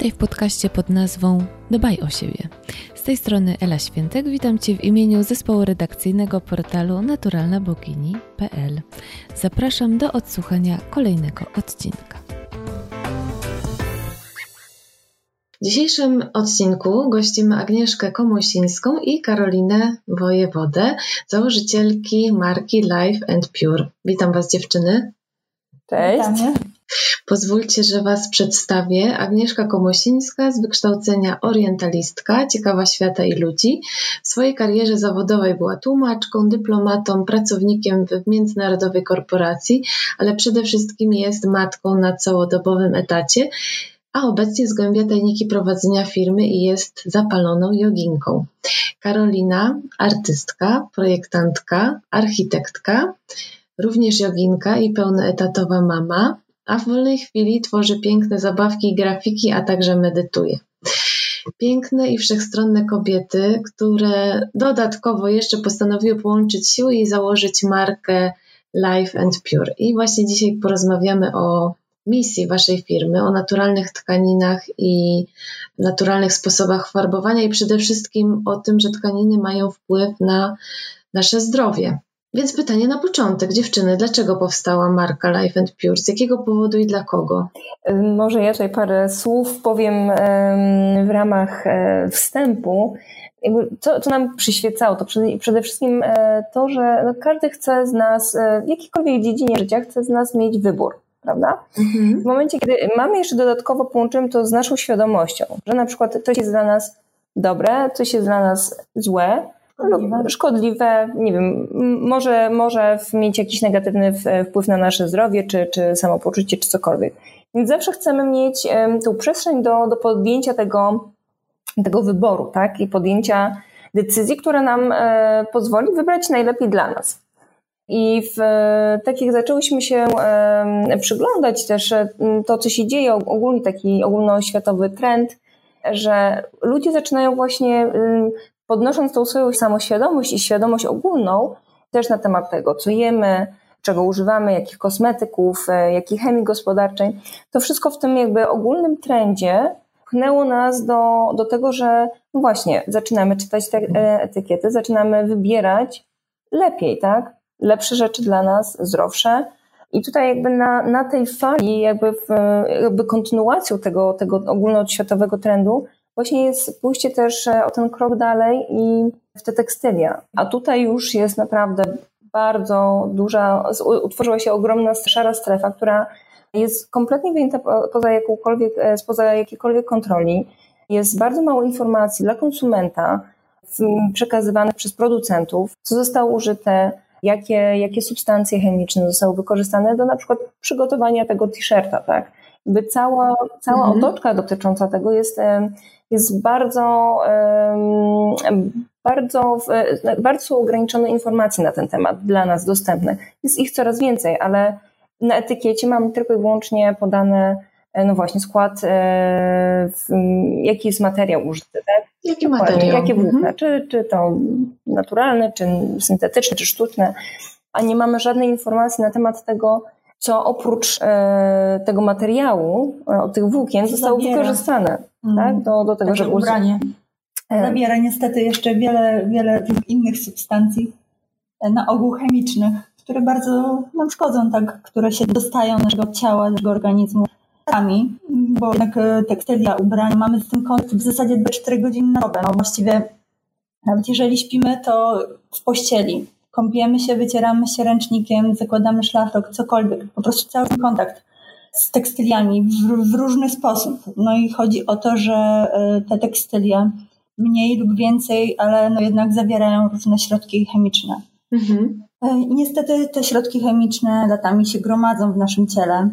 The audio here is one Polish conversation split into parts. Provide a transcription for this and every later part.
Witaj w podcaście pod nazwą Dbaj o siebie. Z tej strony Ela Świętek, witam Cię w imieniu zespołu redakcyjnego portalu naturalnabogini.pl. Zapraszam do odsłuchania kolejnego odcinka. W dzisiejszym odcinku gościmy Agnieszkę Komusińską i Karolinę Wojewodę, założycielki marki Life and Pure. Witam Was dziewczyny. Cześć. Witamy. Pozwólcie, że Was przedstawię. Agnieszka Komosińska, z wykształcenia orientalistka, ciekawa świata i ludzi. W swojej karierze zawodowej była tłumaczką, dyplomatą, pracownikiem w międzynarodowej korporacji, ale przede wszystkim jest matką na całodobowym etacie, a obecnie zgłębia tajniki prowadzenia firmy i jest zapaloną joginką. Karolina, artystka, projektantka, architektka, również joginka i pełnoetatowa mama, a w wolnej chwili tworzy piękne zabawki i grafiki, a także medytuje. Piękne i wszechstronne kobiety, które dodatkowo jeszcze postanowiły połączyć siły i założyć markę Life and Pure. I właśnie dzisiaj porozmawiamy o misji Waszej firmy, o naturalnych tkaninach i naturalnych sposobach farbowania i przede wszystkim o tym, że tkaniny mają wpływ na nasze zdrowie. Więc pytanie na początek, dziewczyny, dlaczego powstała marka Life and Pure? Z jakiego powodu i dla kogo? Może ja tutaj parę słów powiem w ramach e, wstępu. Co, co nam przyświecało, to przede wszystkim e, to, że no każdy chce z nas, e, w jakiejkolwiek dziedzinie życia, chce z nas mieć wybór prawda? Mhm. W momencie, kiedy mamy jeszcze dodatkowo połączymy to z naszą świadomością, że na przykład coś jest dla nas dobre, coś jest dla nas złe, szkodliwe, szkodliwe nie wiem, może, może mieć jakiś negatywny wpływ na nasze zdrowie, czy, czy samopoczucie, czy cokolwiek. Więc zawsze chcemy mieć tą przestrzeń do, do podjęcia tego, tego wyboru, tak? I podjęcia decyzji, która nam e, pozwoli wybrać najlepiej dla nas. I w, tak jak zaczęłyśmy się przyglądać też e, to, co się dzieje, ogólnie taki ogólnoświatowy trend, że ludzie zaczynają właśnie podnosząc tą swoją samoświadomość i świadomość ogólną też na temat tego, co jemy, czego używamy, jakich kosmetyków, e, jakiej chemii gospodarczej, to wszystko w tym jakby ogólnym trendzie pchnęło nas do, do tego, że no właśnie, zaczynamy czytać te e, etykiety, zaczynamy wybierać lepiej, tak? Lepsze rzeczy dla nas, zdrowsze. I tutaj jakby na, na tej fali, jakby, w, jakby kontynuacją tego, tego ogólnoświatowego trendu, właśnie jest pójście też e, o ten krok dalej i w te tekstylia. A tutaj już jest naprawdę bardzo duża, utworzyła się ogromna szara strefa, która jest kompletnie wyjęta poza jakąkolwiek, e, spoza jakiejkolwiek kontroli. Jest bardzo mało informacji dla konsumenta przekazywanych przez producentów, co zostało użyte, jakie, jakie substancje chemiczne zostały wykorzystane do na przykład przygotowania tego t-shirta, tak? By cała, cała mhm. otoczka dotycząca tego jest jest bardzo, bardzo, bardzo ograniczone informacje na ten temat dla nas dostępne. Jest ich coraz więcej, ale na etykiecie mamy tylko i wyłącznie podane e, no właśnie skład, e, jaki jest materiał użyty, tak? Jaki materiał? Jakie włókna, mhm. czy, czy to naturalne, czy syntetyczne, czy sztuczne, a nie mamy żadnej informacji na temat tego, co oprócz e, tego materiału, e, tych włókien zostało zabiera. wykorzystane mm. tak? do, do tego, żeby ubranie. E. Zabiera niestety jeszcze wiele, wiele innych substancji, na ogół chemicznych, które bardzo nam szkodzą, tak, które się dostają naszego ciała, naszego organizmu bo jednak tekstylia, ubrań, mamy z tym kontakt w zasadzie 4 godziny na dobę. No właściwie nawet jeżeli śpimy, to w pościeli kąpiemy się, wycieramy się ręcznikiem, zakładamy szlafrok, cokolwiek, po prostu cały kontakt z tekstyliami w, w, różny sposób. No i chodzi o to, że y, te tekstylia mniej lub więcej, ale no jednak zawierają różne środki chemiczne. Mhm. Y, I niestety te środki chemiczne latami się gromadzą w naszym ciele,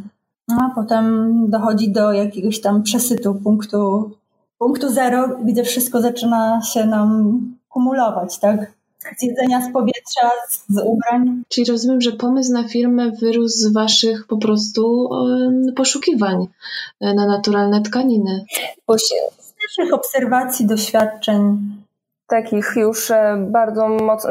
a potem dochodzi do jakiegoś tam przesytu punktu, punktu zero, gdzie wszystko zaczyna się nam kumulować, tak? Z jedzenia, z powietrza, z ubrań. Czyli rozumiem, że pomysł na firmę wyrósł z Waszych po prostu poszukiwań e, na naturalne tkaniny. Z naszych obserwacji, doświadczeń. Takich już e, bardzo mocno,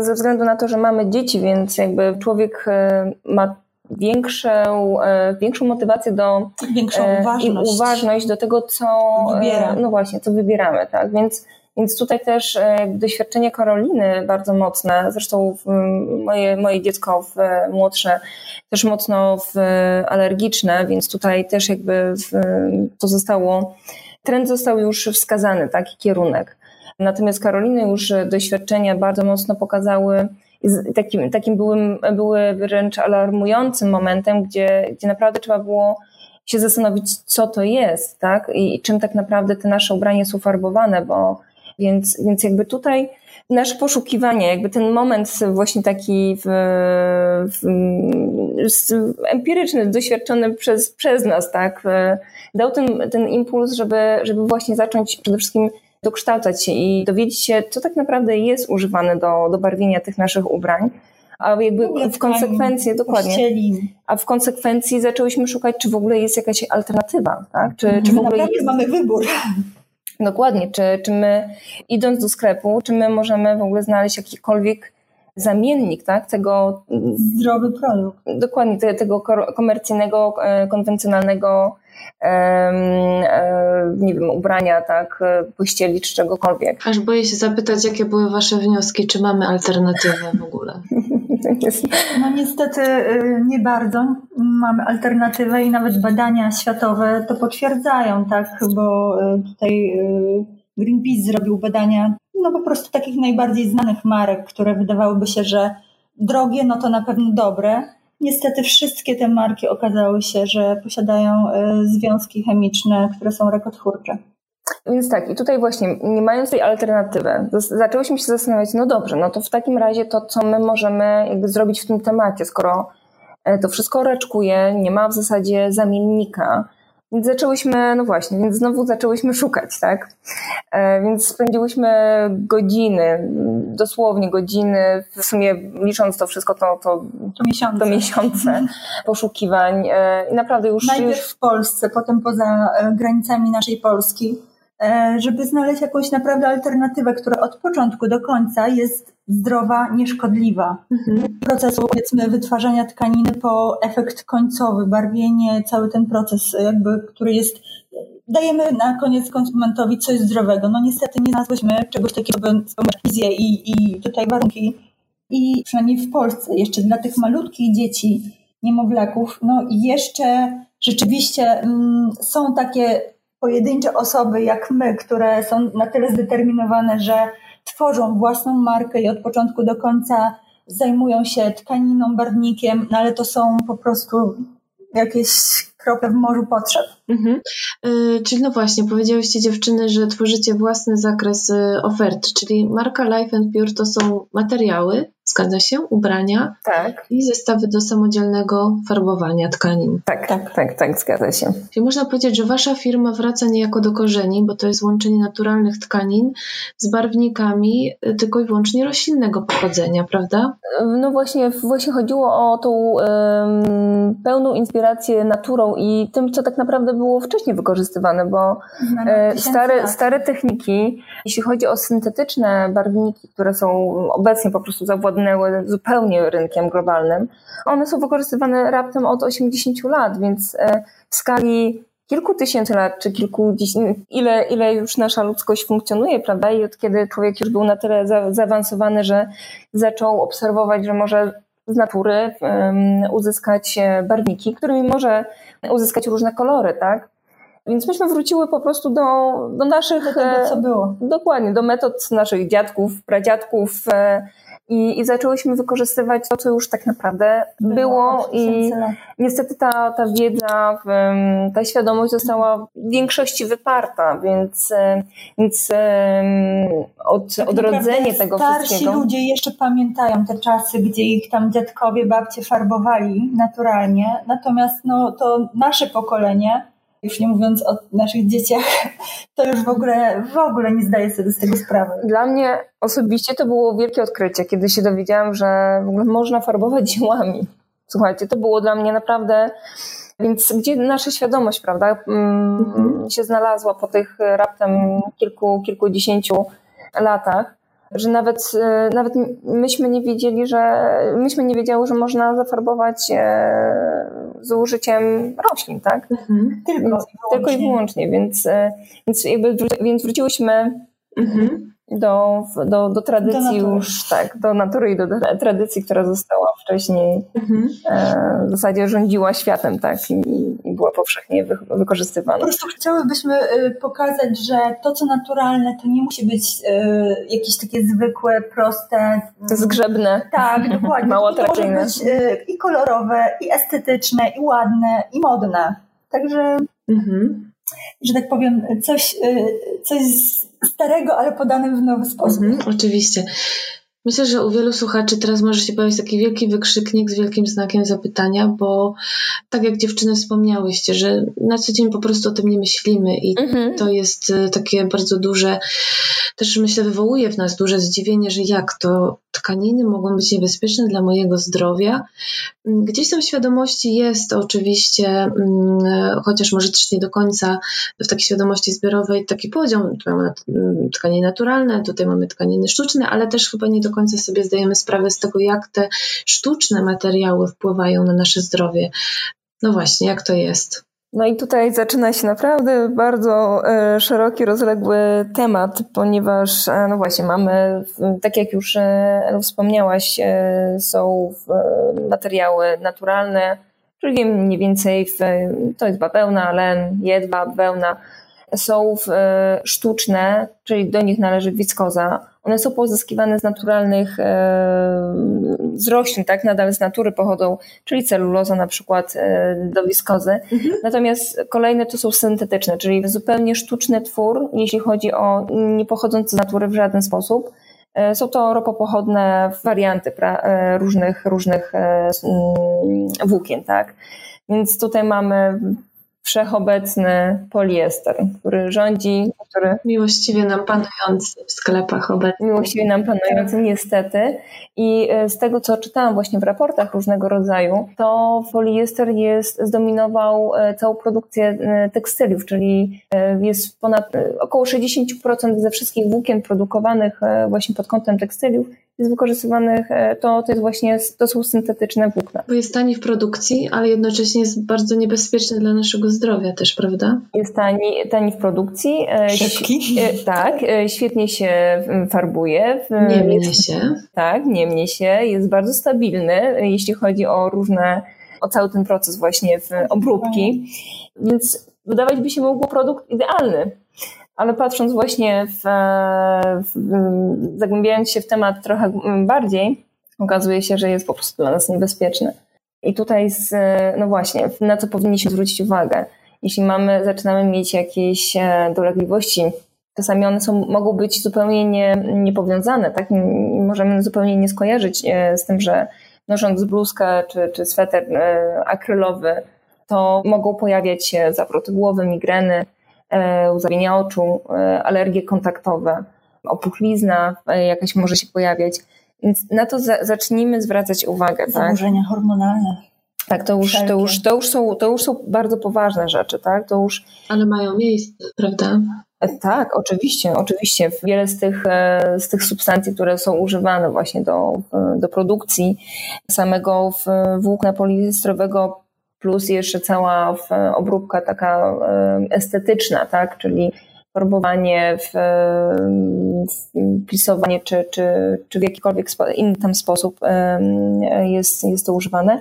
ze względu na to, że mamy dzieci, więc jakby człowiek e, ma większą, e, większą motywację do większą uważność. i uważność do tego, co Wybiera. no właśnie, co wybieramy, tak? Więc więc tutaj też doświadczenie Karoliny bardzo mocne, zresztą moje, moje dziecko młodsze też mocno alergiczne, więc tutaj też jakby to zostało, trend został już wskazany, taki kierunek. Natomiast Karoliny już doświadczenia bardzo mocno pokazały, takim, takim były, były wręcz alarmującym momentem, gdzie, gdzie naprawdę trzeba było się zastanowić, co to jest, tak? I czym tak naprawdę te nasze ubrania są farbowane, bo więc, więc jakby tutaj nasze poszukiwanie, jakby ten moment właśnie taki w, w, empiryczny, doświadczony przez, przez nas, tak, dał ten, ten impuls, żeby, żeby właśnie zacząć przede wszystkim dokształcać się i dowiedzieć się, co tak naprawdę jest używane do, do barwienia tych naszych ubrań. A jakby w konsekwencji, dokładnie. A w konsekwencji zaczęłyśmy szukać, czy w ogóle jest jakaś alternatywa, tak? Czy, czy w ogóle jest... mamy wybór. Dokładnie, czy, czy my idąc do sklepu, czy my możemy w ogóle znaleźć jakikolwiek zamiennik tak, tego. Zdrowy produkt. Dokładnie, tego komercyjnego, e, konwencjonalnego e, nie wiem, ubrania, tak, e, pościeli czy czegokolwiek. Aż boję się zapytać, jakie były Wasze wnioski, czy mamy alternatywę w ogóle? No niestety y, nie bardzo. Mamy alternatywę i nawet badania światowe to potwierdzają, tak, bo y, tutaj y, Greenpeace zrobił badania no po prostu takich najbardziej znanych marek, które wydawałyby się, że drogie, no to na pewno dobre. Niestety wszystkie te marki okazały się, że posiadają związki chemiczne, które są rakotwórcze. Więc tak, i tutaj właśnie, nie mając tej alternatywy, zaczęłyśmy się zastanawiać, no dobrze, no to w takim razie to, co my możemy jakby zrobić w tym temacie, skoro e, to wszystko raczkuje, nie ma w zasadzie zamiennika, więc zaczęłyśmy, no właśnie, więc znowu zaczęłyśmy szukać, tak? E, więc spędziłyśmy godziny, dosłownie godziny, w sumie licząc to wszystko, to, to, to miesiące, to miesiące poszukiwań e, i naprawdę już... Najpierw już... w Polsce, potem poza granicami naszej Polski żeby znaleźć jakąś naprawdę alternatywę, która od początku do końca jest zdrowa, nieszkodliwa. Mhm. Procesu powiedzmy wytwarzania tkaniny po efekt końcowy, barwienie, cały ten proces jakby, który jest dajemy na koniec konsumentowi coś zdrowego. No niestety nie znalazłyśmy czegoś takiego, wizję i, i tutaj warunki. I przynajmniej w Polsce jeszcze dla tych malutkich dzieci, niemowlaków, no jeszcze rzeczywiście mm, są takie pojedyncze osoby jak my, które są na tyle zdeterminowane, że tworzą własną markę i od początku do końca zajmują się tkaniną, barwnikiem, no ale to są po prostu jakieś krople w morzu potrzeb. Mhm. Yy, czyli no właśnie, powiedziałyście dziewczyny, że tworzycie własny zakres y, oferty, czyli marka Life and Pure to są materiały, Zgadza się? Ubrania tak. i zestawy do samodzielnego farbowania tkanin. Tak, tak, tak, tak, zgadza się. Czyli można powiedzieć, że wasza firma wraca niejako do korzeni, bo to jest łączenie naturalnych tkanin z barwnikami y, tylko i wyłącznie roślinnego pochodzenia, prawda? No właśnie, właśnie chodziło o tą um, pełną inspirację naturą i tym, co tak naprawdę było wcześniej wykorzystywane, bo e, stare, stare techniki, jeśli chodzi o syntetyczne barwniki, które są obecnie po prostu zawładnęły zawładnęły zupełnie rynkiem globalnym, one są wykorzystywane raptem od 80 lat, więc e, w skali kilku tysięcy lat, czy kilkudziesięciu, ile, ile już nasza ludzkość funkcjonuje, prawda? I od kiedy człowiek już był na tyle za, zaawansowany, że zaczął obserwować, że może z natury um, uzyskać e, barwniki, którymi może uzyskać różne kolory, tak? Więc myśmy wróciły po prostu do, do naszych. Do tego, co było. Dokładnie, do metod naszych dziadków, pradziadków, i, i zaczęłyśmy wykorzystywać to, co już tak naprawdę było, było i niestety ta, ta wiedza, ta świadomość została w większości wyparta, więc, e, więc od, tak odrodzenie tego starsi wszystkiego. Starsi ludzie jeszcze pamiętają te czasy, gdzie ich tam dziadkowie, babcie farbowali naturalnie, natomiast no, to nasze pokolenie już nie mówiąc o naszych dzieciach, to już w ogóle, w ogóle nie zdaję sobie z tego sprawy. Dla mnie osobiście to było wielkie odkrycie, kiedy się dowiedziałam, że w ogóle można farbować dziełami. Słuchajcie, to było dla mnie naprawdę. Więc gdzie nasza świadomość, prawda, mm, mhm. się znalazła po tych raptem kilku, kilkudziesięciu latach. Że nawet, e, nawet myśmy nie wiedzieli, że myśmy nie wiedziały, że można zafarbować e, z użyciem roślin, tak? Mhm. Tylko, więc, i tylko i wyłącznie, więc, e, więc jakby więc wróciłyśmy mhm do, do, do tradycji do już, tak, do natury i do tradycji, która została wcześniej mhm. e, w zasadzie rządziła światem, tak, i, i była powszechnie wy, wykorzystywana. Po prostu chciałybyśmy y, pokazać, że to, co naturalne, to nie musi być y, jakieś takie zwykłe, proste. Zgrzebne. Tak, dokładnie. Mało atrakcyjne. To może być y, i kolorowe, i estetyczne, i ładne, i modne. Także, mhm. że tak powiem, coś, coś starego, ale podanym w nowy sposób. Mhm, oczywiście. Myślę, że u wielu słuchaczy teraz może się pojawić taki wielki wykrzyknik z wielkim znakiem zapytania, bo tak jak dziewczyny wspomniałyście, że na co dzień po prostu o tym nie myślimy i mhm. to jest y, takie bardzo duże, też myślę wywołuje w nas duże zdziwienie, że jak to tkaniny mogą być niebezpieczne dla mojego zdrowia. Mm, gdzieś tam w świadomości jest oczywiście, mm, chociaż może też nie do końca w takiej świadomości zbiorowej taki podział, tutaj mamy mm, tkaniny naturalne, tutaj mamy tkaniny sztuczne, ale też chyba nie do końca sobie zdajemy sprawę z tego, jak te sztuczne materiały wpływają na nasze zdrowie. No właśnie, jak to jest? No i tutaj zaczyna się naprawdę bardzo e, szeroki, rozległy temat, ponieważ, e, no właśnie, mamy, tak jak już e, wspomniałaś, są materiały naturalne, czyli mniej więcej to jest bawełna, len, jedwab, wełna, są sztuczne, czyli do nich należy wiskoza. One są pozyskiwane z naturalnych, e, z roślin, tak, nadal z natury pochodzą, czyli celuloza na przykład e, do wiskozy. Mhm. Natomiast kolejne to są syntetyczne, czyli zupełnie sztuczny twór, jeśli chodzi o nie pochodzące z natury w żaden sposób. E, są to ropopochodne warianty różnych, różnych włókien, tak. Więc tutaj mamy wszechobecny poliester, który rządzi, który... Miłościwie nam panujący w sklepach obecnie. Miłościwie nam panujący, niestety. I e, z tego, co czytałam właśnie w raportach różnego rodzaju, to poliester jest, zdominował e, całą produkcję e, tekstyliów, czyli jest ponad około 60% ze wszystkich włókien produkowanych właśnie pod kątem tekstyliów jest wykorzystywanych, e, to, to jest właśnie, to są syntetyczne włókna. Bo jest tani w produkcji, ale jednocześnie jest bardzo niebezpieczny dla naszego zdrowia też, prawda? Jest tani, tani w produkcji. E, Szybki. E, tak, świetnie się farbuje. Nie mnie się. Tak, nie mnie się. Jest bardzo stabilny, jeśli chodzi o różne, o cały ten proces właśnie w obróbki. Więc wydawać by się mógł produkt idealny ale patrząc właśnie w, w, zagłębiając się w temat trochę bardziej, okazuje się, że jest po prostu dla nas niebezpieczny. I tutaj, z, no właśnie, na co powinniśmy zwrócić uwagę? Jeśli mamy, zaczynamy mieć jakieś e, dolegliwości, czasami one są, mogą być zupełnie nie, niepowiązane, tak? Możemy zupełnie nie skojarzyć e, z tym, że nosząc bluzkę czy, czy sweter e, akrylowy, to mogą pojawiać się zawroty głowy, migreny, łzawienie oczu, e, alergie kontaktowe, opuchlizna e, jakaś może się pojawiać. Więc na to za, zacznijmy zwracać uwagę. Tak? Zaburzenia tak? hormonalne. Tak, to już, to, już, to, już są, to już są bardzo poważne rzeczy, tak? To już... Ale mają miejsce, prawda? Tak, oczywiście, oczywiście. Wiele z tych, z tych substancji, które są używane właśnie do, do produkcji samego włókna poliestrowego plus jeszcze cała obróbka taka estetyczna, tak, czyli farbowanie, w, w plisowanie czy, czy, czy w jakikolwiek inny tam sposób jest, jest to używane,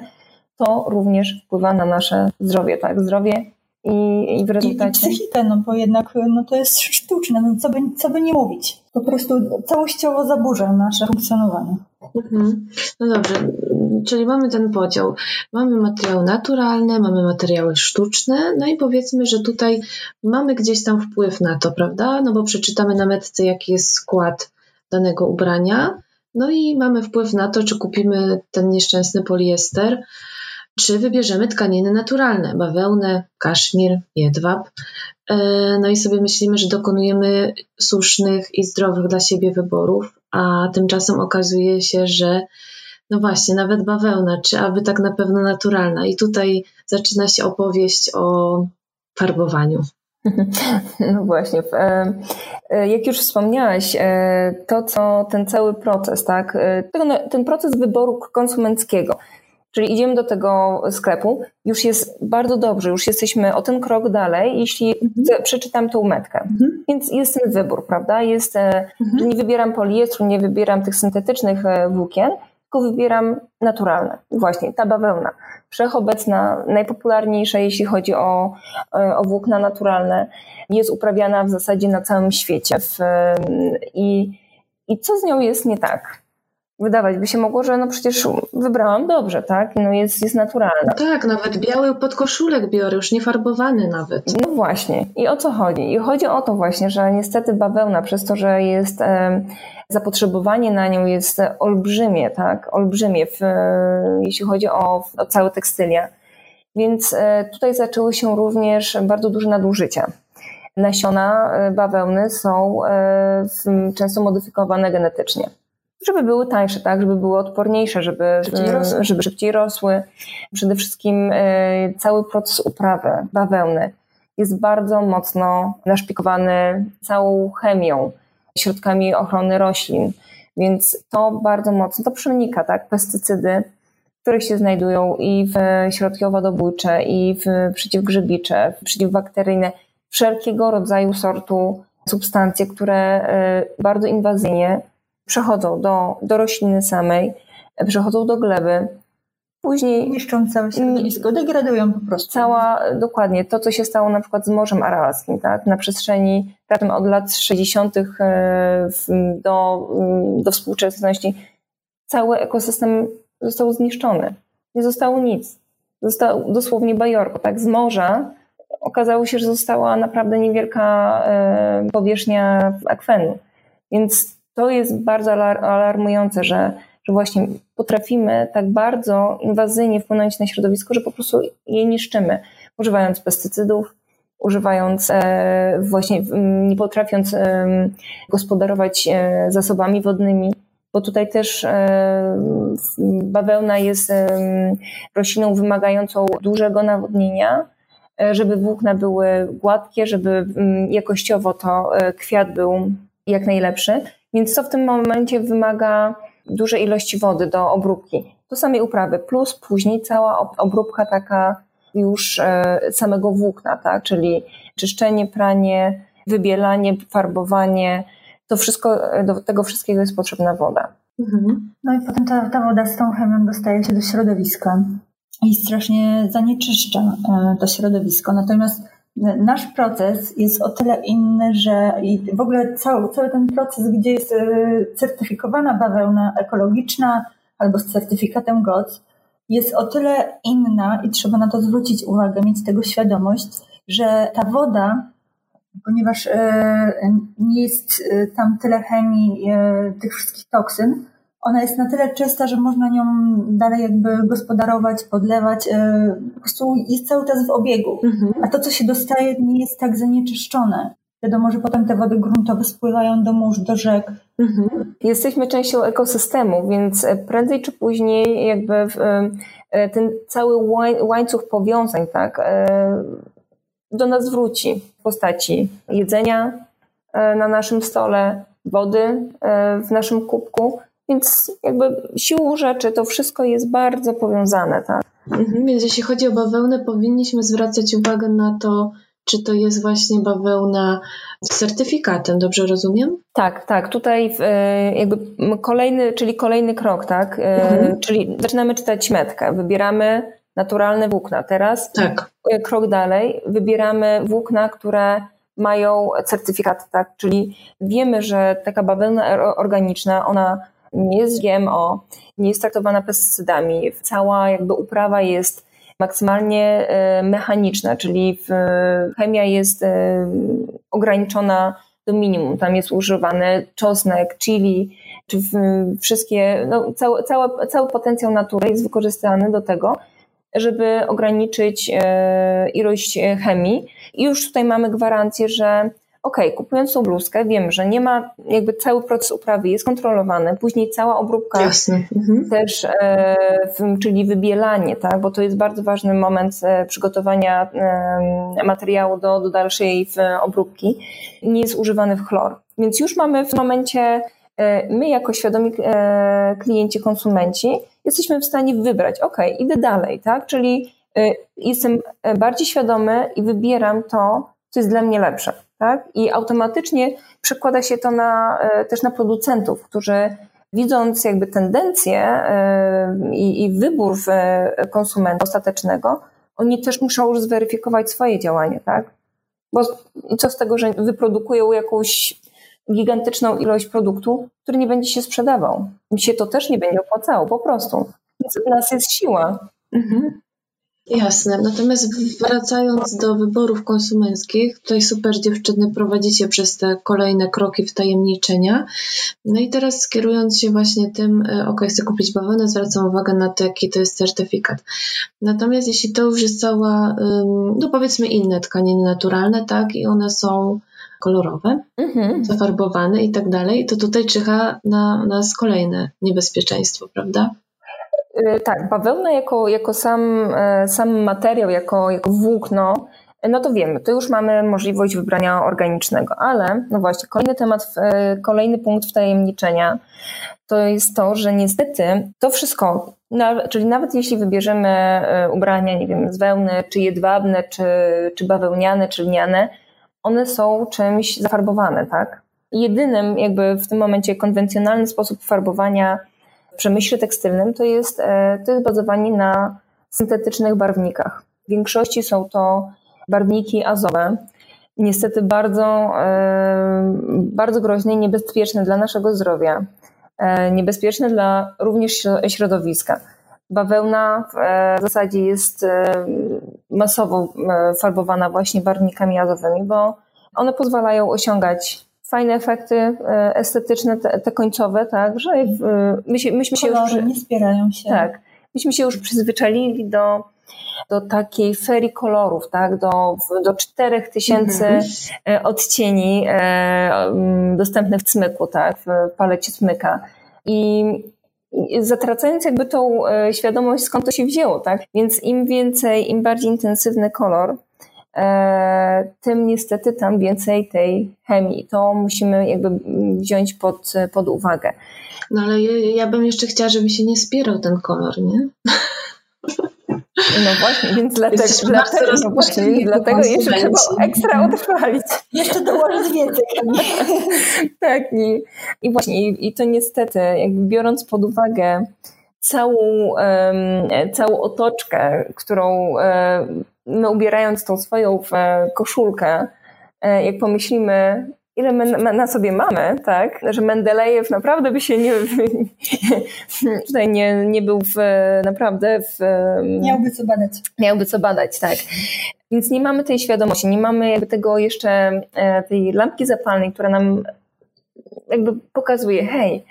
to również wpływa na nasze zdrowie, tak, zdrowie i, i w rezultacie... I, i psychikę, no bo jednak no to jest sztuczne, no co by, co by nie mówić. Po prostu całościowo zaburza nasze funkcjonowanie. Mhm. No dobrze, czyli mamy ten podział. Mamy materiały naturalne, mamy materiały sztuczne, no i powiedzmy, że tutaj mamy gdzieś tam wpływ na to, prawda? No bo przeczytamy na metce, jaki jest skład danego ubrania, no i mamy wpływ na to, czy kupimy ten nieszczęsny poliester, czy wybierzemy tkaniny naturalne, bawełnę, kaszmir, jedwab. E, no i sobie myślimy, że dokonujemy słusznych i zdrowych dla siebie wyborów, a tymczasem okazuje się, że no właśnie, nawet bawełna, czy aby tak na pewno naturalna. I tutaj zaczyna się opowieść o farbowaniu. No właśnie. E, e, jak już wspomniałaś, e, to co ten cały proces, tak? Ten proces wyboru konsumenckiego. Czyli idziemy do tego sklepu, już jest bardzo dobrze, już jesteśmy o ten krok dalej, jeśli mhm. przeczytam tą metkę. Mhm. Więc jest ten wybór, prawda? Jest, mhm. nie wybieram poliestru, nie wybieram tych syntetycznych włókien, tylko wybieram naturalne. Właśnie, ta bawełna. Wszechobecna, najpopularniejsza, jeśli chodzi o, e, o włókna naturalne, jest uprawiana w zasadzie na całym świecie. W, i, I co z nią jest nie tak? Wydawać by się mogło, że no przecież wybrałam dobrze, tak? No jest, jest naturalna. Tak, nawet biały podkoszulek biorę, już niefarbowany nawet. No właśnie. I o co chodzi? I chodzi o to właśnie, że niestety bawełna, przez to, że jest e, zapotrzebowanie na nią jest olbrzymie, tak? Olbrzymie, w, jeśli chodzi o, o całe tekstylia. Więc e, tutaj zaczęły się również bardzo duże nadużycia. Nasiona e, bawełny są e, często modyfikowane genetycznie żeby były tańsze, tak, żeby były odporniejsze, żeby szybciej rosły. Żeby szybciej rosły. Przede wszystkim cały proces uprawy bawełny jest bardzo mocno naszpikowany całą chemią środkami ochrony roślin. Więc to bardzo mocno, to przenika, tak? Pestycydy, które się znajdują i w środki owadobójcze, i w przeciwgrzybicze, przeciwbakteryjne, wszelkiego rodzaju sortu substancje, które e, bardzo inwazyjnie przechodzą do, do rośliny samej, przechodzą do gleby, Później niszczą całe środowisko, degradują po prostu. Cała, dokładnie, to co się stało na przykład z Morzem Aralskim, tak? Na przestrzeni raptem od lat 60. E, do, mm, do współczesności cały ekosystem został zniszczony. Nie zostało nic. Został dosłownie bajorko, tak? Z morza okazało się, że została naprawdę niewielka e, powierzchnia akwenu. Więc to jest bardzo alarmujące, że że właśnie potrafimy tak bardzo inwazyjnie wpłynąć na środowisko, że po prostu je niszczymy, używając pestycydów, używając e, właśnie, nie potrafiąc gospodarować e, zasobami wodnymi, bo tutaj też e, bawełna jest rośliną wymagającą dużego nawodnienia, żeby włókna były gładkie, żeby jakościowo to kwiat był jak najlepszy. Więc to w tym momencie wymaga duże ilości wody do obróbki, do samej uprawy, plus później cała obróbka taka już e, samego włókna, tak? czyli czyszczenie, pranie, wybielanie, farbowanie, to wszystko, e, do tego wszystkiego jest potrzebna woda. Mhm. No i potem ta, ta woda z tą chemią dostaje się do środowiska i strasznie zanieczyszcza e, to środowisko. Natomiast nasz proces jest o tyle inny, że i w ogóle cały, cały ten proces, gdzie jest e, certyfikowana bawełna ekologiczna albo z certyfikatem GOTS, jest o tyle inna i trzeba na to zwrócić uwagę, mieć tego świadomość, że ta woda, ponieważ e, nie jest e, tam tyle chemii, tych wszystkich toksyn, ona jest na tyle czysta, że można nią dalej jakby gospodarować, podlewać, e, po prostu jest cały czas w obiegu. Mhm. A to, co się dostaje, nie jest tak zanieczyszczone. Wiadomo, że potem te wody gruntowe spływają do mórz, do rzek. Mhm. Jesteśmy częścią ekosystemu, więc prędzej czy później jakby e, ten cały łańcuch powiązań tak, e, do nas wróci w postaci jedzenia na naszym stole, wody w naszym kubku, więc jakby siłą rzeczy to wszystko jest bardzo powiązane, tak? Mhm, więc jeśli chodzi o bawełnę, powinniśmy zwracać uwagę na to, czy to jest właśnie bawełna z certyfikatem, dobrze rozumiem? Tak, tak. Tutaj e, jakby kolejny, czyli kolejny krok, tak? E, mhm. Czyli zaczynamy czytać metkę, wybieramy naturalne włókna. Teraz tak. E, krok dalej, wybieramy włókna, które mają certyfikat, tak? Czyli wiemy, że taka bawełna organiczna, ona nie jest GMO, nie jest traktowana pestycydami. Cała jakby uprawa jest maksymalnie e, mechaniczna, czyli chemia jest e, ograniczona do minimum. Tam jest używany czosnek, chili, czy wszystkie, no, cały, cały, cały potencjał natury jest wykorzystany do tego, żeby ograniczyć e, ilość chemii. I już tutaj mamy gwarancję, że ok, kupując tą bluzkę, wiem, że nie ma, jakby cały proces uprawy jest kontrolowany, później cała obróbka mhm. też, e, czyli wybielanie, tak, bo to jest bardzo ważny moment e, przygotowania e, materiału do, do dalszej obróbki, nie jest używany w chlor. Więc już mamy w momencie, e, my jako świadomi e, klienci, konsumenci, jesteśmy w stanie wybrać, ok, idę dalej, tak, czyli e, jestem bardziej świadomy i wybieram to, co jest dla mnie lepsze tak? I automatycznie przekłada się to na, e, też na producentów, którzy widząc jakby tendencję e, i, i wybór konsumenta ostatecznego, oni też muszą już zweryfikować swoje działanie, tak? Bo co z tego, że wyprodukują jakąś gigantyczną ilość produktu, który nie będzie się sprzedawał. Mi się to też nie będzie opłacało, po prostu. Więc w nas jest siła. Mhm. Jasne. Natomiast wracając do wyborów konsumenckich, tutaj super dziewczyny prowadzicie przez te kolejne kroki wtajemniczenia. No i teraz skierując się właśnie tym, e, ok, chcę kupić bawełnę, zwracam uwagę na to, jaki to jest certyfikat. Natomiast jeśli to już jest cała, no powiedzmy inne tkaniny naturalne, tak, i one są kolorowe, mhm. zafarbowane i tak dalej, to tutaj czyha na nas kolejne niebezpieczeństwo, prawda? Y, tak, bawełna jako, jako sam, e, sam materiał, jako, jako włókno, no to wiemy, to już mamy możliwość wybrania organicznego, ale no właśnie, kolejny temat, e, kolejny punkt wtajemniczenia to jest to, że niestety to wszystko, czyli nawet jeśli wybierzemy e, ubrania, nie wiem, z wełny, czy jedwabne, czy, czy bawełniane, czy lniane, one są czymś zafarbowane, tak? Jedynym jakby w tym momencie konwencjonalny sposób farbowania przemyśle tekstylnym to jest, e, to jest bazowanie na syntetycznych barwnikach. W większości są to barwniki azowe. Niestety bardzo, e, bardzo groźne i niebezpieczne dla naszego zdrowia. E, niebezpieczne dla również środowiska. Bawełna w zasadzie jest masowo farbowana właśnie barwnikami azowymi, bo one pozwalają osiągać fajne efekty e, estetyczne, te, te końcowe, tak, że my się, myśmy się już... nie spierają się. Tak. Myśmy się już przyzwyczaili do, do takiej ferii kolorów, tak, do, do 4000 mhm. E, odcieni e, dostępnych w cmyku, tak, w palecie cmyka. I zatracając jakby tą świadomość, skąd to się wzięło, tak? Więc im więcej, im bardziej intensywny kolor, E, tym niestety tam więcej tej chemii. To musimy jakby wziąć pod, pod uwagę. No ale ja, ja bym jeszcze chciała, żeby się nie spierał ten kolor, nie? No właśnie, więc dlatego, dlatego, no właśnie, dlatego jeszcze trzeba ekstra utrwalić. Jeszcze dołożyć więcej. tak, i, i właśnie, i, i to niestety, jakby biorąc pod uwagę całą, um, całą otoczkę, którą um, my ubierając tą swoją e, koszulkę, e, jak pomyślimy, ile my na sobie mamy, tak, że Mendelejew naprawdę by się nie, tutaj nie, nie był w, naprawdę w... Miałby co badać. Miałby co badać, tak. Więc nie mamy tej świadomości, nie mamy jakby tego jeszcze, e, tej lampki zapalnej, która nam jakby pokazuje, hej,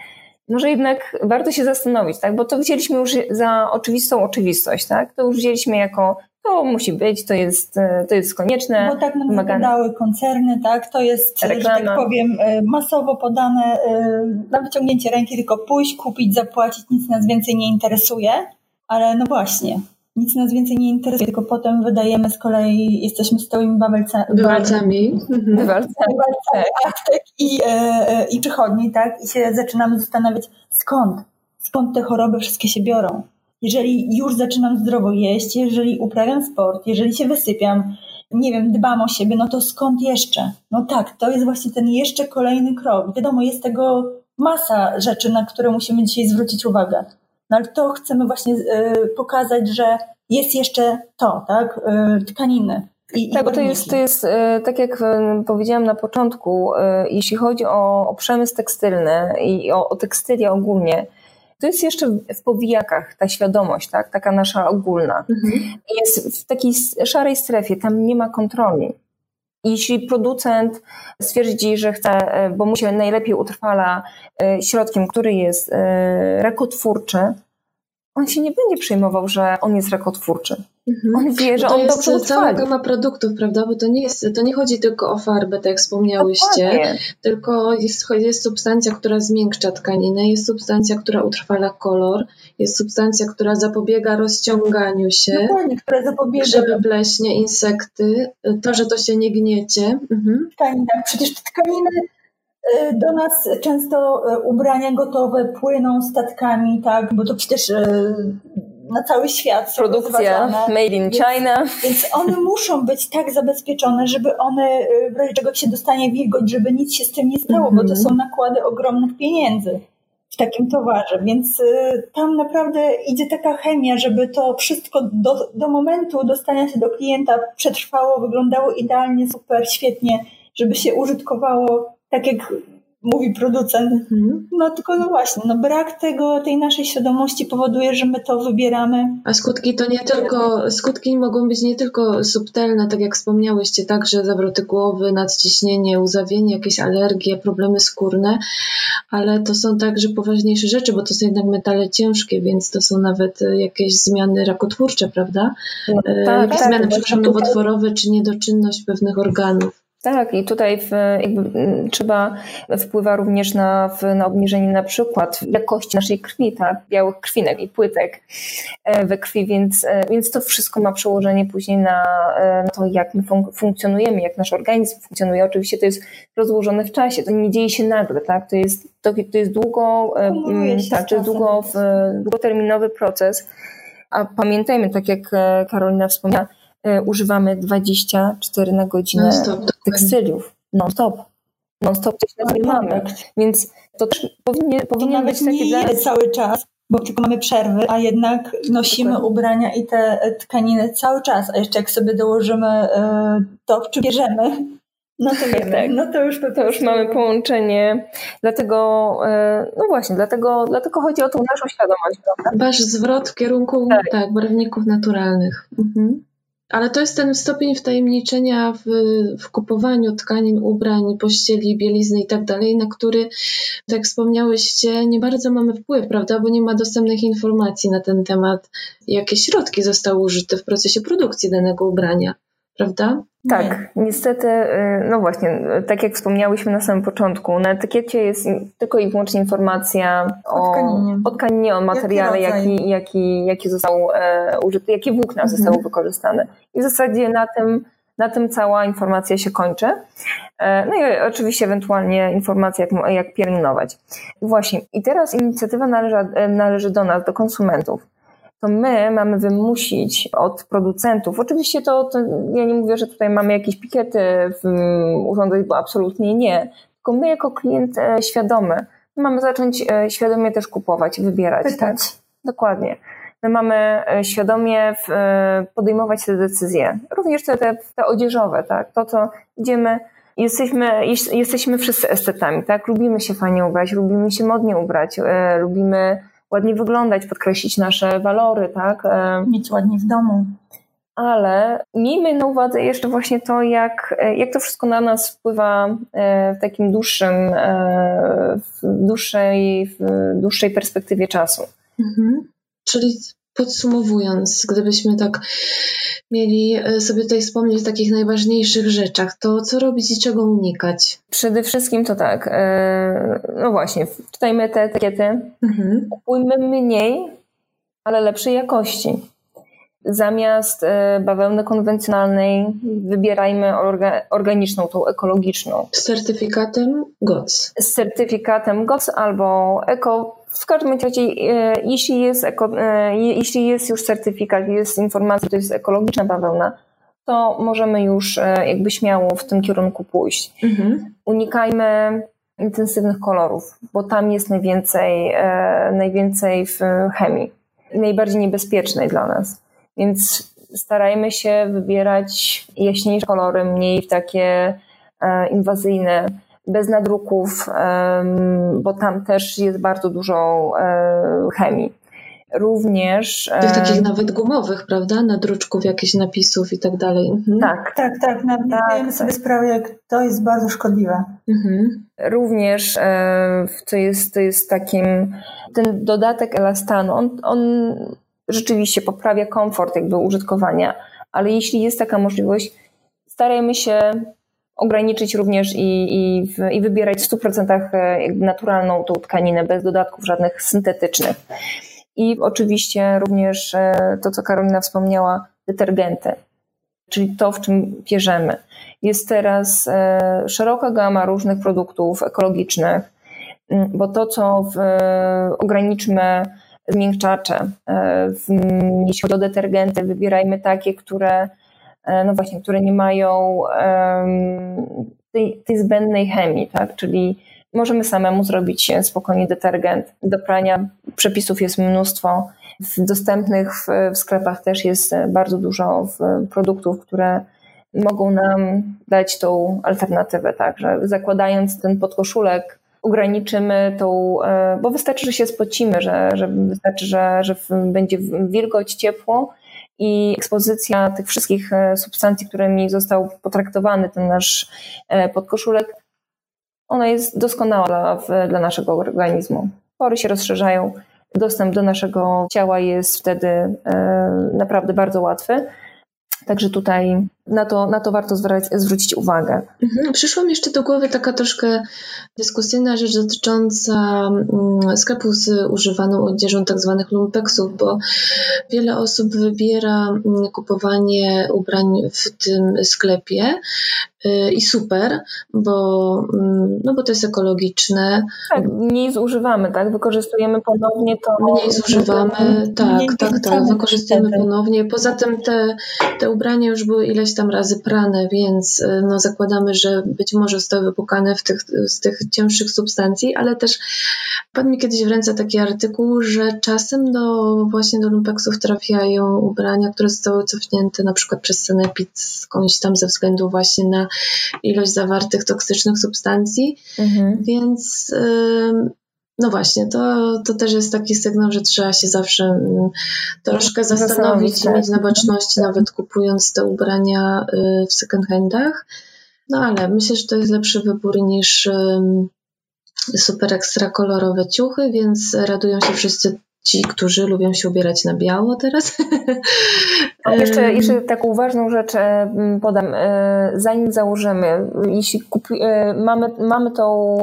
może jednak warto się zastanowić, tak? Bo to wzięliśmy już za oczywistą oczywistość, tak? To już wzięliśmy jako to musi być, to jest, e, to jest konieczne. Bo tak nam wymagane. koncerny, tak? To jest, Reklama. że tak powiem, e, masowo podane e, na wyciągnięcie ręki, tylko pójść, kupić, zapłacić, nic nas więcej nie interesuje. Ale no właśnie, nic nas więcej nie interesuje, tylko potem wydajemy z kolei, jesteśmy stałymi bawelca, bawelcami. Mhm. Bawelcami aptek i, e, i przychodni, tak? I się zaczynamy zastanawiać, skąd? Skąd te choroby wszystkie się biorą? Jeżeli już zaczynam zdrowo jeść, jeżeli uprawiam sport, jeżeli się wysypiam, nie wiem, dbam o siebie, no to skąd jeszcze? No tak, to jest właśnie ten jeszcze kolejny krok. Wiadomo, jest tego masa rzeczy, na które musimy dzisiaj zwrócić uwagę. No ale to chcemy właśnie y, pokazać, że jest jeszcze to, tak? Y, tkaniny. I, tak, bo to jest, to jest, y, tak jak powiedziałam na początku, jeśli chodzi o, o przemysł tekstylny i o, o tekstylię ogólnie, to jest jeszcze w powijakach ta świadomość, tak? taka nasza ogólna. Mhm. Jest w takiej szarej strefie, tam nie ma kontroli. Jeśli producent stwierdzi, że chce, e, bo mu się najlepiej utrwala e, środkiem, który jest e, rakotwórczy, on się nie będzie przejmował, że on jest rakotwórczy. Mhm. On wie, że to on jest dobrze cała gama produktów, prawda? Bo to nie, jest, to nie chodzi tylko o farbę, tak jak wspomniałyście, Dokładnie. tylko jest, jest substancja, która zmiękcza tkaninę, jest substancja, która utrwala kolor, jest substancja, która zapobiega rozciąganiu się, Dokładnie, która zapobiega żeby pleśnie, insekty, to, że to się nie gniecie. Mhm. Tkanina, przecież te tkaniny do nas często y, ubrania gotowe płyną statkami, tak, bo to przecież y, na cały świat. Produkcja made in China. Więc, więc, one muszą być tak zabezpieczone, żeby one w razie czego się dostanie wilgoć, żeby nic się z tym nie stało, mm -hmm. bo to mhm. są nakłady ogromnych pieniędzy w takim towarze. Więc y, tam naprawdę idzie taka chemia, żeby to wszystko do, do momentu dostania się do klienta przetrwało, wyglądało idealnie, super, świetnie, żeby się użytkowało tak jak mówi producent. Mhm. No tylko no właśnie, no brak tego, tej naszej świadomości powoduje, że my to wybieramy. A skutki to nie tylko, skutki mogą być nie tylko subtelne, tak jak wspomniałyście, także zawroty głowy, nadciśnienie, uzawienie, jakieś alergie, problemy skórne, ale to są także poważniejsze rzeczy, bo to są jednak metale ciężkie, więc to są nawet jakieś zmiany rakotwórcze, prawda? No, tak, tak, zmiany, tak, przepraszam, nowotworowe czy niedoczynność pewnych organów. Tak, i tutaj w, jakby, trzeba wpływa również na, w, na obniżenie na przykład jakości naszej krwi, tak, białych krwinek i płytek e, we krwi, więc, e, więc to wszystko ma przełożenie później na, e, na to, jak my fun funkcjonujemy, jak nasz organizm funkcjonuje. Oczywiście to jest rozłożone w czasie, to nie dzieje się nagle, tak, to jest, to, to jest długo, tak, to jest długo, długoterminowy proces, a pamiętajmy, tak jak Karolina wspomniała, używamy 24 na godzinę non-stop, tekstyliów. Non-stop. Non-stop coś na tym mamy. Więc to też powinien, powinien być taki dla cały czas, bo tylko mamy przerwy, a jednak nosimy Dokładnie. ubrania i te tkaniny cały czas. A jeszcze jak sobie dołożymy e, to, w czym bierzemy, no to wiemy, tak. no to już, to już mamy połączenie. Dlatego, e, no właśnie, dlatego, dlatego chodzi o tą naszą świadomość. Prawda? Wasz zwrot w kierunku tak. tak barwników naturalnych. Mhm. Ale to jest ten stopień wtajemniczenia w, w kupowaniu tkanin, ubrań, pościeli, bielizny i tak dalej, na który, tak wspomniałyście, nie bardzo mamy wpływ, prawda? Bo nie ma dostępnych informacji na ten temat, jakie środki zostały użyte w procesie produkcji danego ubrania prawda? Tak, nie. niestety, y, no właśnie, tak jak wspomniałyśmy na samym początku, na etykiecie jest tylko i wyłącznie informacja o, o tkaninie, o, tkaninie, o materiale, jaki, jaki, jaki został e, użyty, jakie włókna mhm. zostały wykorzystane. I w zasadzie na tym, na tym cała informacja się kończy. E, no i oczywiście ewentualnie informacja, jak, jak pielęgnować. Właśnie, i teraz inicjatywa należy, należy do nas, do konsumentów to my mamy wymusić od producentów, oczywiście to, to, ja nie mówię, że tutaj mamy jakieś pikiety w urządzeń, bo absolutnie nie, tylko my jako klient e, świadomy, mamy zacząć e, świadomie też kupować, wybierać. Pytać. Tak? Dokładnie. My mamy e, świadomie podejmować te decyzje, również te, te, te odzieżowe, tak? To, co idziemy, jesteśmy, jesteśmy wszyscy estetami, tak? Lubimy się fajnie ubrać, lubimy się modnie ubrać, lubimy ładnie wyglądać, podkreślić nasze walory, tak? E, Mieć ładnie w domu. Ale miejmy na uwadze jeszcze właśnie to, jak, e, jak to wszystko na nas wpływa e, w takim dłuższym, w dłuższej, w dłuższej perspektywie czasu. Mhm. Czyli podsumowując, gdybyśmy tak mieli e, sobie tutaj wspomnieć o takich najważniejszych rzeczach, to co robić i czego unikać? Przede wszystkim to tak, e, no właśnie, czytajmy te etykiety, mhm. kupujmy mniej, ale lepszej jakości. Zamiast e, bawełny konwencjonalnej wybierajmy organiczną, tą ekologiczną. Z certyfikatem GOTS. Z certyfikatem GOTS albo eko w każdym razie, e, jeśli jest, eko, e, jeśli jest już certyfikat, jest informacja, że to jest ekologiczna bawełna, to możemy już e, jakby śmiało w tym kierunku pójść. Mhm. Unikajmy intensywnych kolorów, bo tam jest najwięcej, najwięcej w chemii i najbardziej niebezpiecznej dla nas. Więc starajmy się wybierać jaśniejsze kolory, mniej takie inwazyjne bez nadruków, bo tam też jest bardzo dużo chemii. Również. Tych takich nawet gumowych, prawda? Na druczków jakichś napisów i tak dalej. Mhm. Tak, tak, tak. Nawet tak, zdajemy sobie tak. sprawę, jak to jest bardzo szkodliwe. Mhm. Również, e, co jest, to jest takim, ten dodatek elastanu, on, on rzeczywiście poprawia komfort jakby użytkowania, ale jeśli jest taka możliwość, starajmy się ograniczyć również i, i, i wybierać w 100% e, naturalną tą tkaninę, bez dodatków żadnych syntetycznych. I oczywiście również e, to, co Karolina wspomniała, detergenty, czyli to, w czym pierzemy. Jest teraz e, szeroka gama różnych produktów ekologicznych, bo to, co w, ograniczmy zmiękczacze, jeśli chodzi o detergenty, wybierajmy takie, które no właśnie, które nie mają tej, tej zbędnej chemii, tak? Czyli możemy samemu zrobić spokojnie detergent. Do prania przepisów jest mnóstwo. Dostępnych w, w sklepach też jest bardzo dużo produktów, które mogą nam dać tą alternatywę, tak, że zakładając ten podkoszulek ograniczymy tą, e, bo wystarczy, że się spocimy, że, że wystarczy, że, że będzie wilgoć, ciepło i ekspozycja tych wszystkich e, substancji, którymi został potraktowany ten nasz e, podkoszulek, ona jest doskonała dla, dla naszego organizmu. Pory się rozszerzają, dostęp do naszego ciała jest wtedy e, naprawdę bardzo łatwy. Także tutaj na to, na to warto zwrócić uwagę. Mhm. Przyszła mi jeszcze do głowy taka troszkę dyskusyjna rzecz dotycząca mm, sklepów z używaną odzieżą, tak zwanych lumpeksów, bo wiele osób wybiera mm, kupowanie ubrań w tym sklepie y, i super, bo, mm, no bo to jest ekologiczne. Tak, mniej zużywamy, tak? Wykorzystujemy ponownie to. Mniej zużywamy, tak, mniej tak, tak, wykorzystujemy ponownie. Poza tym te, te ubrania już były ileś tam razy prane, więc y, no, zakładamy, że być może zostały wypukane w tych, z tych cięższych substancji, ale też padł mi kiedyś w ręce taki artykuł, że czasem do właśnie do lumpeksów trafiają ubrania, które zostały cofnięte na przykład przez Sanepid skądś tam ze względu właśnie na ilość zawartych toksycznych substancji, mhm. więc no właśnie, to, to też jest taki sygnał, że trzeba się zawsze mm, troszkę zastanowić i mieć na baczności, nawet kupując te ubrania y, w second handach. No ale myślę, że to jest lepszy wybór niż super ekstra kolorowe ciuchy, więc radują się wszyscy ci, którzy lubią się ubierać na biało teraz. Jeszcze, jeszcze taką ważną rzecz e, podam. E, zanim założymy, jeśli kupi, e, mamy, mamy tą,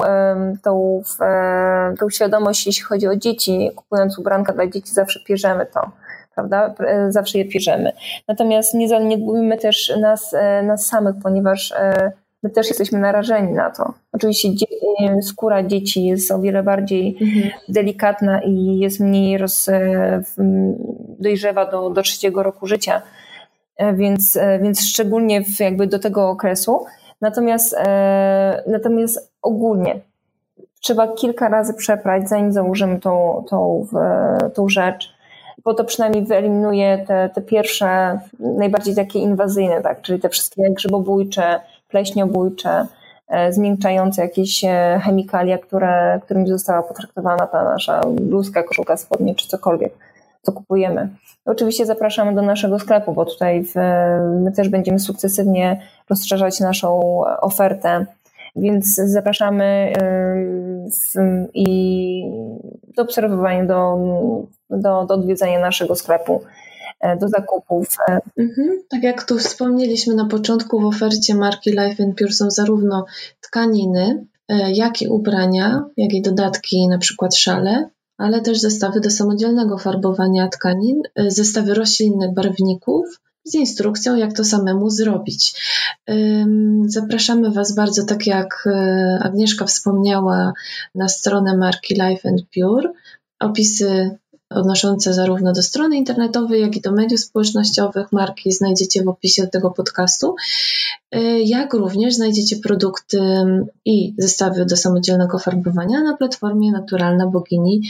tą, tą świadomość, jeśli chodzi o dzieci, kupując ubranka dla dzieci, zawsze pierzemy to prawda? Zawsze je pierzemy. Natomiast nie zaniedbujmy też nas, nas samych, ponieważ my też jesteśmy narażeni na to. Oczywiście skóra dzieci jest o wiele bardziej mhm. delikatna i jest mniej roz, e, dojrzewa do, do trzeciego roku życia, e, więc, e, więc szczególnie w, jakby do tego okresu. Natomiast, natomiast ogólnie trzeba kilka razy przeprać, zanim założymy tą, tą, tą rzecz, bo to przynajmniej wyeliminuje te, te pierwsze, najbardziej takie inwazyjne, tak, czyli te wszystkie grzybobójcze, pleśniobójcze, e, zmiękczające jakieś e, chemikalia, które, którymi została potraktowana ta nasza bluzka, koszulka, spodnie czy cokolwiek, co kupujemy. Oczywiście zapraszamy do naszego sklepu, bo tutaj w, my też będziemy sukcesywnie rozszerzać naszą ofertę, więc zapraszamy w, i do obserwowania, do, do, do odwiedzania naszego sklepu. E, do zakupów. E, mhm. Tak jak tu wspomnieliśmy na początku, w ofercie marki Life and Pure są zarówno tkaniny, e, jak i ubrania, jak i dodatki, na przykład szale, ale też zestawy do samodzielnego farbowania tkanin, zestawy roślinnych barwników z instrukcją, jak to samemu zrobić. Zapraszamy Was bardzo, tak jak Agnieszka wspomniała, na stronę marki Life and Pure. Opisy odnoszące zarówno do strony internetowej, jak i do mediów społecznościowych. Marki znajdziecie w opisie tego podcastu, y, jak również znajdziecie produkty i zestawy do samodzielnego farbowania na platformie Naturalna Bogini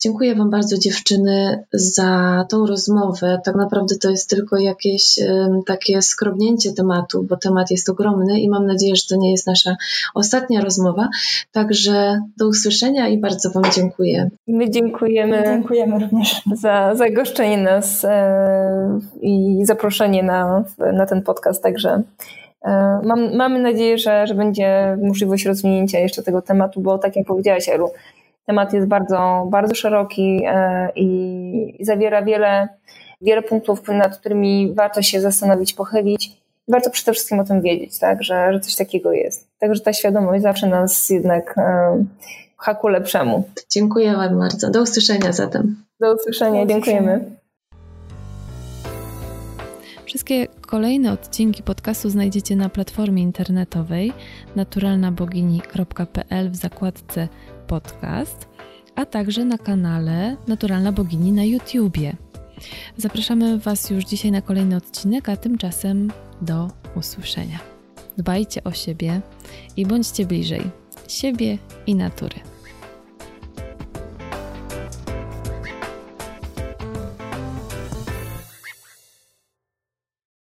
Dziękuję Wam bardzo, dziewczyny, za tą rozmowę. Tak naprawdę to jest tylko jakieś takie skrobnięcie tematu, bo temat jest ogromny i mam nadzieję, że to nie jest nasza ostatnia rozmowa. Także do usłyszenia i bardzo Wam dziękuję. My dziękujemy. Dziękujemy również za zagoszczenie nas e, i zaproszenie na, na ten podcast. Także e, mam, mamy nadzieję, że, że będzie możliwość rozwinięcia jeszcze tego tematu, bo tak jak powiedziałaś, Elu, Temat jest bardzo, bardzo szeroki e, i zawiera wiele, wiele punktów, nad którymi warto się zastanowić, pochylić. Warto przede wszystkim o tym wiedzieć, tak, że, że coś takiego jest. Także ta świadomość zawsze nas jednak pcha ku lepszemu. Dziękuję Wam bardzo. Do usłyszenia zatem. Do usłyszenia, dziękujemy. Wszystkie kolejne odcinki podcastu znajdziecie na platformie internetowej naturalnabogini.pl w zakładce podcast, a także na kanale Naturalna Bogini na YouTubie. Zapraszamy Was już dzisiaj na kolejny odcinek, a tymczasem do usłyszenia. Dbajcie o siebie i bądźcie bliżej siebie i natury.